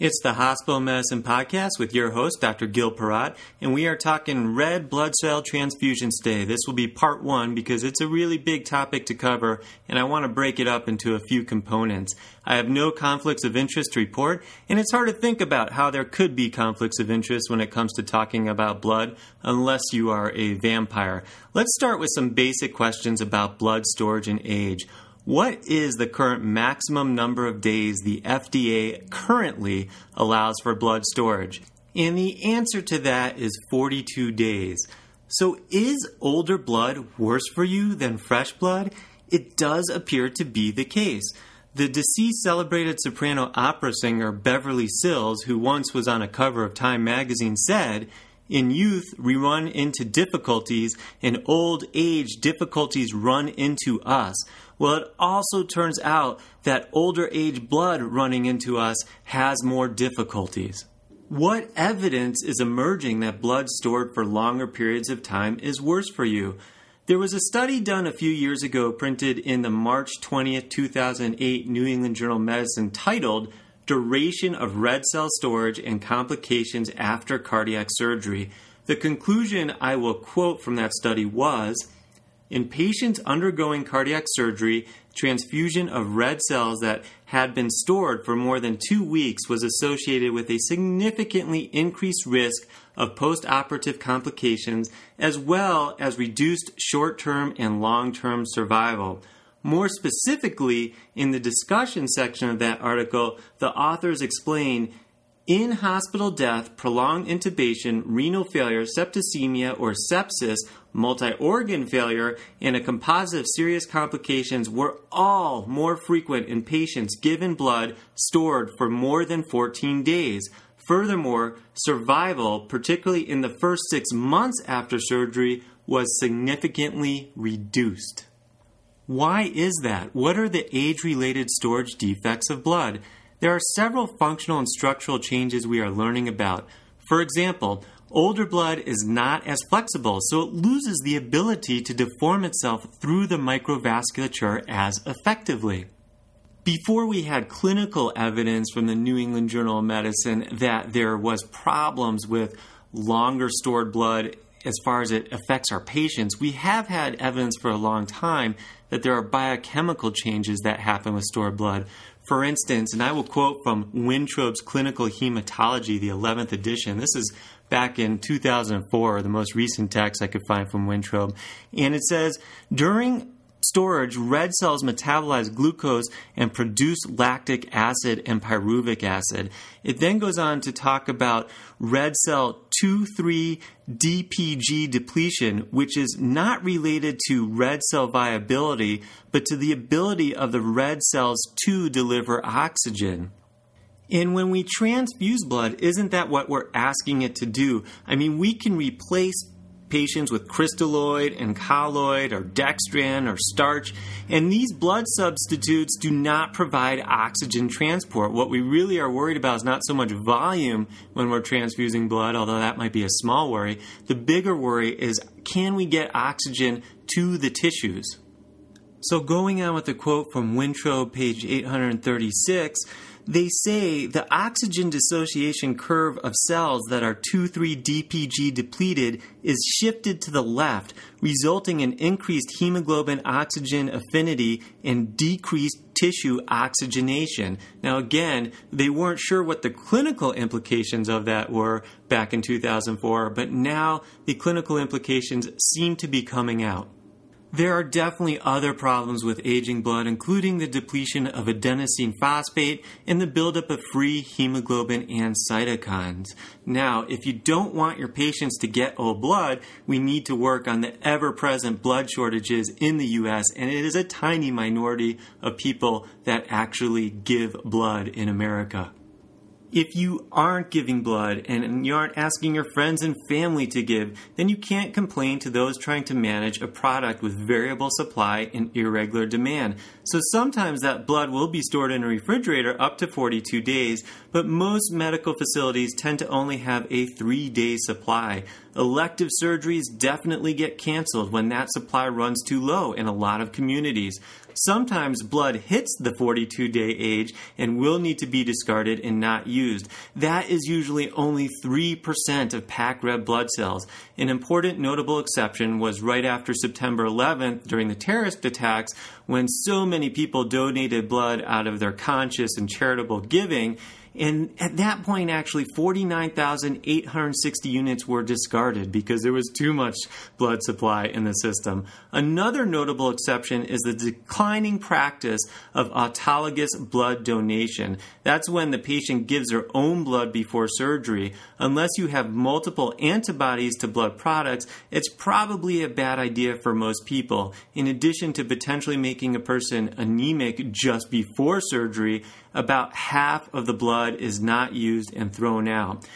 It's the Hospital Medicine Podcast with your host, Dr. Gil Parat, and we are talking red blood cell transfusions today. This will be part one because it's a really big topic to cover, and I want to break it up into a few components. I have no conflicts of interest to report, and it's hard to think about how there could be conflicts of interest when it comes to talking about blood unless you are a vampire. Let's start with some basic questions about blood storage and age. What is the current maximum number of days the FDA currently allows for blood storage? And the answer to that is 42 days. So, is older blood worse for you than fresh blood? It does appear to be the case. The deceased celebrated soprano opera singer Beverly Sills, who once was on a cover of Time magazine, said, in youth, we run into difficulties. In old age, difficulties run into us. Well, it also turns out that older age blood running into us has more difficulties. What evidence is emerging that blood stored for longer periods of time is worse for you? There was a study done a few years ago printed in the March 20th, 2008 New England Journal of Medicine titled duration of red cell storage and complications after cardiac surgery. The conclusion I will quote from that study was in patients undergoing cardiac surgery, transfusion of red cells that had been stored for more than two weeks was associated with a significantly increased risk of postoperative complications as well as reduced short term and long term survival. More specifically, in the discussion section of that article, the authors explain in hospital death, prolonged intubation, renal failure, septicemia, or sepsis, multi organ failure, and a composite of serious complications were all more frequent in patients given blood stored for more than 14 days. Furthermore, survival, particularly in the first six months after surgery, was significantly reduced. Why is that? What are the age related storage defects of blood? There are several functional and structural changes we are learning about. For example, older blood is not as flexible, so it loses the ability to deform itself through the microvasculature as effectively. Before we had clinical evidence from the New England Journal of Medicine that there was problems with longer stored blood as far as it affects our patients, we have had evidence for a long time that there are biochemical changes that happen with stored blood. For instance, and I will quote from Wintrobe's Clinical Hematology, the 11th edition. This is back in 2004, the most recent text I could find from Wintrobe. And it says, during storage, red cells metabolize glucose and produce lactic acid and pyruvic acid. It then goes on to talk about red cell 2,3 DPG depletion, which is not related to red cell viability, but to the ability of the red cells to deliver oxygen. And when we transfuse blood, isn't that what we're asking it to do? I mean, we can replace patients with crystalloid and colloid or dextran or starch. And these blood substitutes do not provide oxygen transport. What we really are worried about is not so much volume when we're transfusing blood, although that might be a small worry. The bigger worry is can we get oxygen to the tissues? So, going on with the quote from Wintrobe, page 836 they say the oxygen dissociation curve of cells that are 2 3 DPG depleted is shifted to the left, resulting in increased hemoglobin oxygen affinity and decreased tissue oxygenation. Now, again, they weren't sure what the clinical implications of that were back in 2004, but now the clinical implications seem to be coming out. There are definitely other problems with aging blood, including the depletion of adenosine phosphate and the buildup of free hemoglobin and cytokines. Now, if you don't want your patients to get old blood, we need to work on the ever present blood shortages in the US, and it is a tiny minority of people that actually give blood in America if you aren't giving blood and you aren't asking your friends and family to give, then you can't complain to those trying to manage a product with variable supply and irregular demand. So sometimes that blood will be stored in a refrigerator up to 42 days, but most medical facilities tend to only have a three day supply. Elective surgeries definitely get canceled when that supply runs too low in a lot of communities. Sometimes blood hits the 42 day age and will need to be discarded and not used. That is usually only 3% of packed red blood cells. An important notable exception was right after September 11th during the terrorist attacks when so many people donated blood out of their conscious and charitable giving and at that point, actually, 49,860 units were discarded because there was too much blood supply in the system. Another notable exception is the declining practice of autologous blood donation. That's when the patient gives their own blood before surgery. Unless you have multiple antibodies to blood products, it's probably a bad idea for most people. In addition to potentially making a person anemic just before surgery, about half of the blood is not used and thrown out.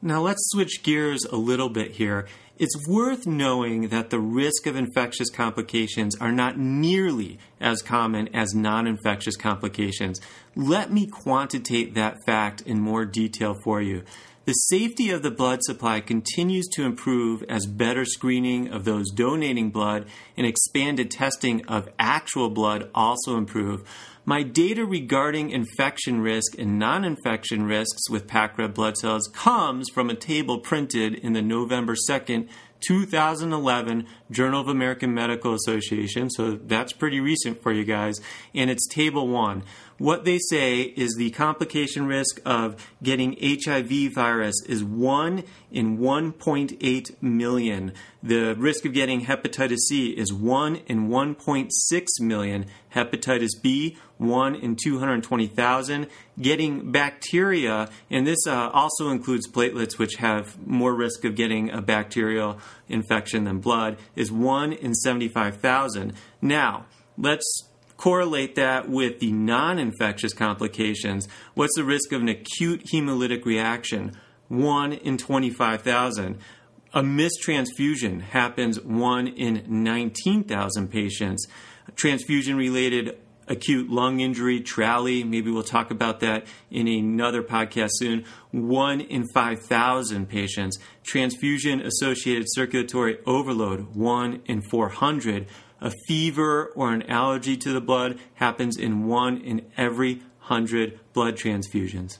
Now let's switch gears a little bit here. It's worth knowing that the risk of infectious complications are not nearly as common as non infectious complications. Let me quantitate that fact in more detail for you. The safety of the blood supply continues to improve as better screening of those donating blood and expanded testing of actual blood also improve. My data regarding infection risk and non infection risks with packed red blood cells comes from a table printed in the November 2nd, 2011 Journal of American Medical Association. So that's pretty recent for you guys. And it's table one. What they say is the complication risk of getting HIV virus is 1 in 1.8 million. The risk of getting hepatitis C is 1 in 1.6 million. Hepatitis B, 1 in 220,000. Getting bacteria, and this uh, also includes platelets, which have more risk of getting a bacterial infection than blood, is 1 in 75,000. Now, let's correlate that with the non infectious complications. What's the risk of an acute hemolytic reaction? 1 in 25,000. A mistransfusion happens 1 in 19,000 patients. Transfusion related acute lung injury, TRALI, maybe we'll talk about that in another podcast soon. One in 5,000 patients. Transfusion associated circulatory overload, one in 400 a fever or an allergy to the blood happens in one in every hundred blood transfusions.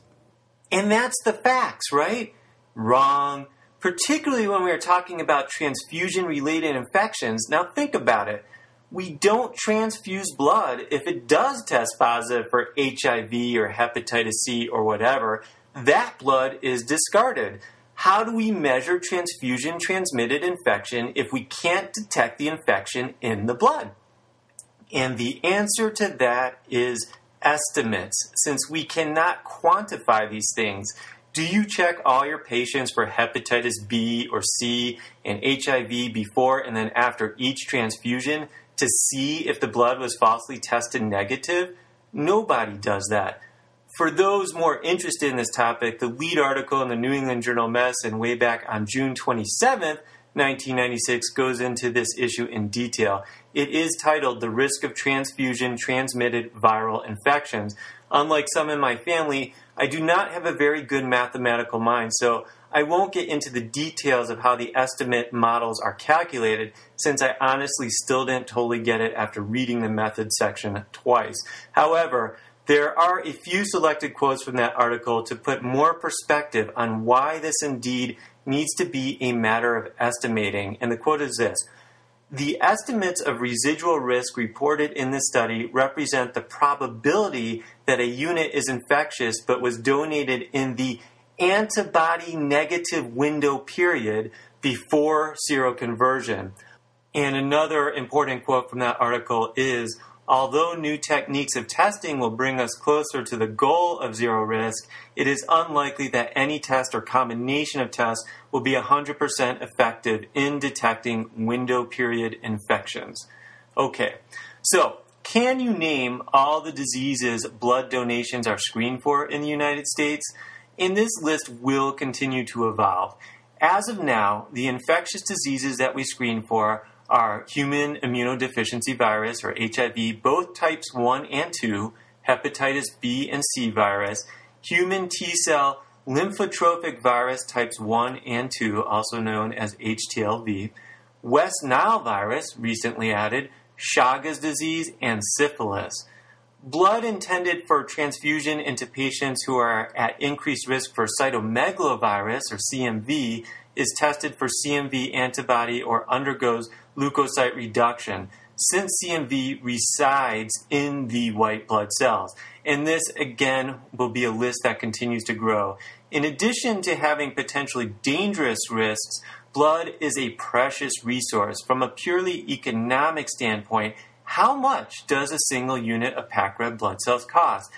And that's the facts, right? Wrong. Particularly when we are talking about transfusion related infections. Now think about it. We don't transfuse blood if it does test positive for HIV or hepatitis C or whatever. That blood is discarded. How do we measure transfusion transmitted infection if we can't detect the infection in the blood? And the answer to that is estimates, since we cannot quantify these things. Do you check all your patients for hepatitis B or C and HIV before and then after each transfusion to see if the blood was falsely tested negative? Nobody does that. For those more interested in this topic, the lead article in the New England Journal of Medicine way back on June 27th, 1996 goes into this issue in detail. It is titled The Risk of Transfusion Transmitted Viral Infections. Unlike some in my family, I do not have a very good mathematical mind, so I won't get into the details of how the estimate models are calculated since I honestly still didn't totally get it after reading the method section twice. However, there are a few selected quotes from that article to put more perspective on why this indeed needs to be a matter of estimating. And the quote is this The estimates of residual risk reported in this study represent the probability that a unit is infectious but was donated in the antibody negative window period before seroconversion. And another important quote from that article is Although new techniques of testing will bring us closer to the goal of zero risk, it is unlikely that any test or combination of tests will be 100% effective in detecting window period infections. Okay, so can you name all the diseases blood donations are screened for in the United States? And this list will continue to evolve. As of now, the infectious diseases that we screen for are human immunodeficiency virus, or HIV, both types 1 and 2, hepatitis B and C virus, human T cell lymphotropic virus types 1 and 2, also known as HTLV, West Nile virus, recently added, Chagas disease, and syphilis. Blood intended for transfusion into patients who are at increased risk for cytomegalovirus or CMV is tested for CMV antibody or undergoes leukocyte reduction since CMV resides in the white blood cells. And this, again, will be a list that continues to grow. In addition to having potentially dangerous risks, blood is a precious resource. From a purely economic standpoint, how much does a single unit of packed red blood cells cost?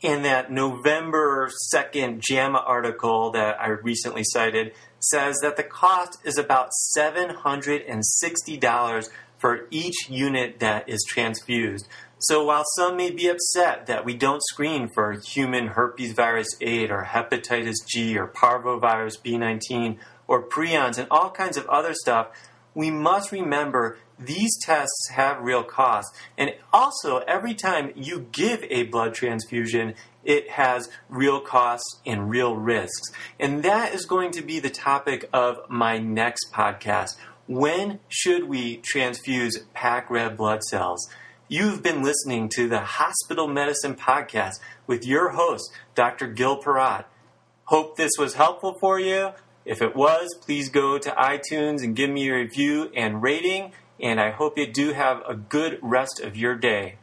In that November 2nd JAMA article that I recently cited, says that the cost is about $760 for each unit that is transfused. So while some may be upset that we don't screen for human herpes virus 8 or hepatitis G or parvovirus B19 or prions and all kinds of other stuff, we must remember these tests have real costs. And also, every time you give a blood transfusion, it has real costs and real risks. And that is going to be the topic of my next podcast. When should we transfuse packed red blood cells? You've been listening to the Hospital Medicine Podcast with your host, Dr. Gil Parat. Hope this was helpful for you. If it was, please go to iTunes and give me a review and rating. And I hope you do have a good rest of your day.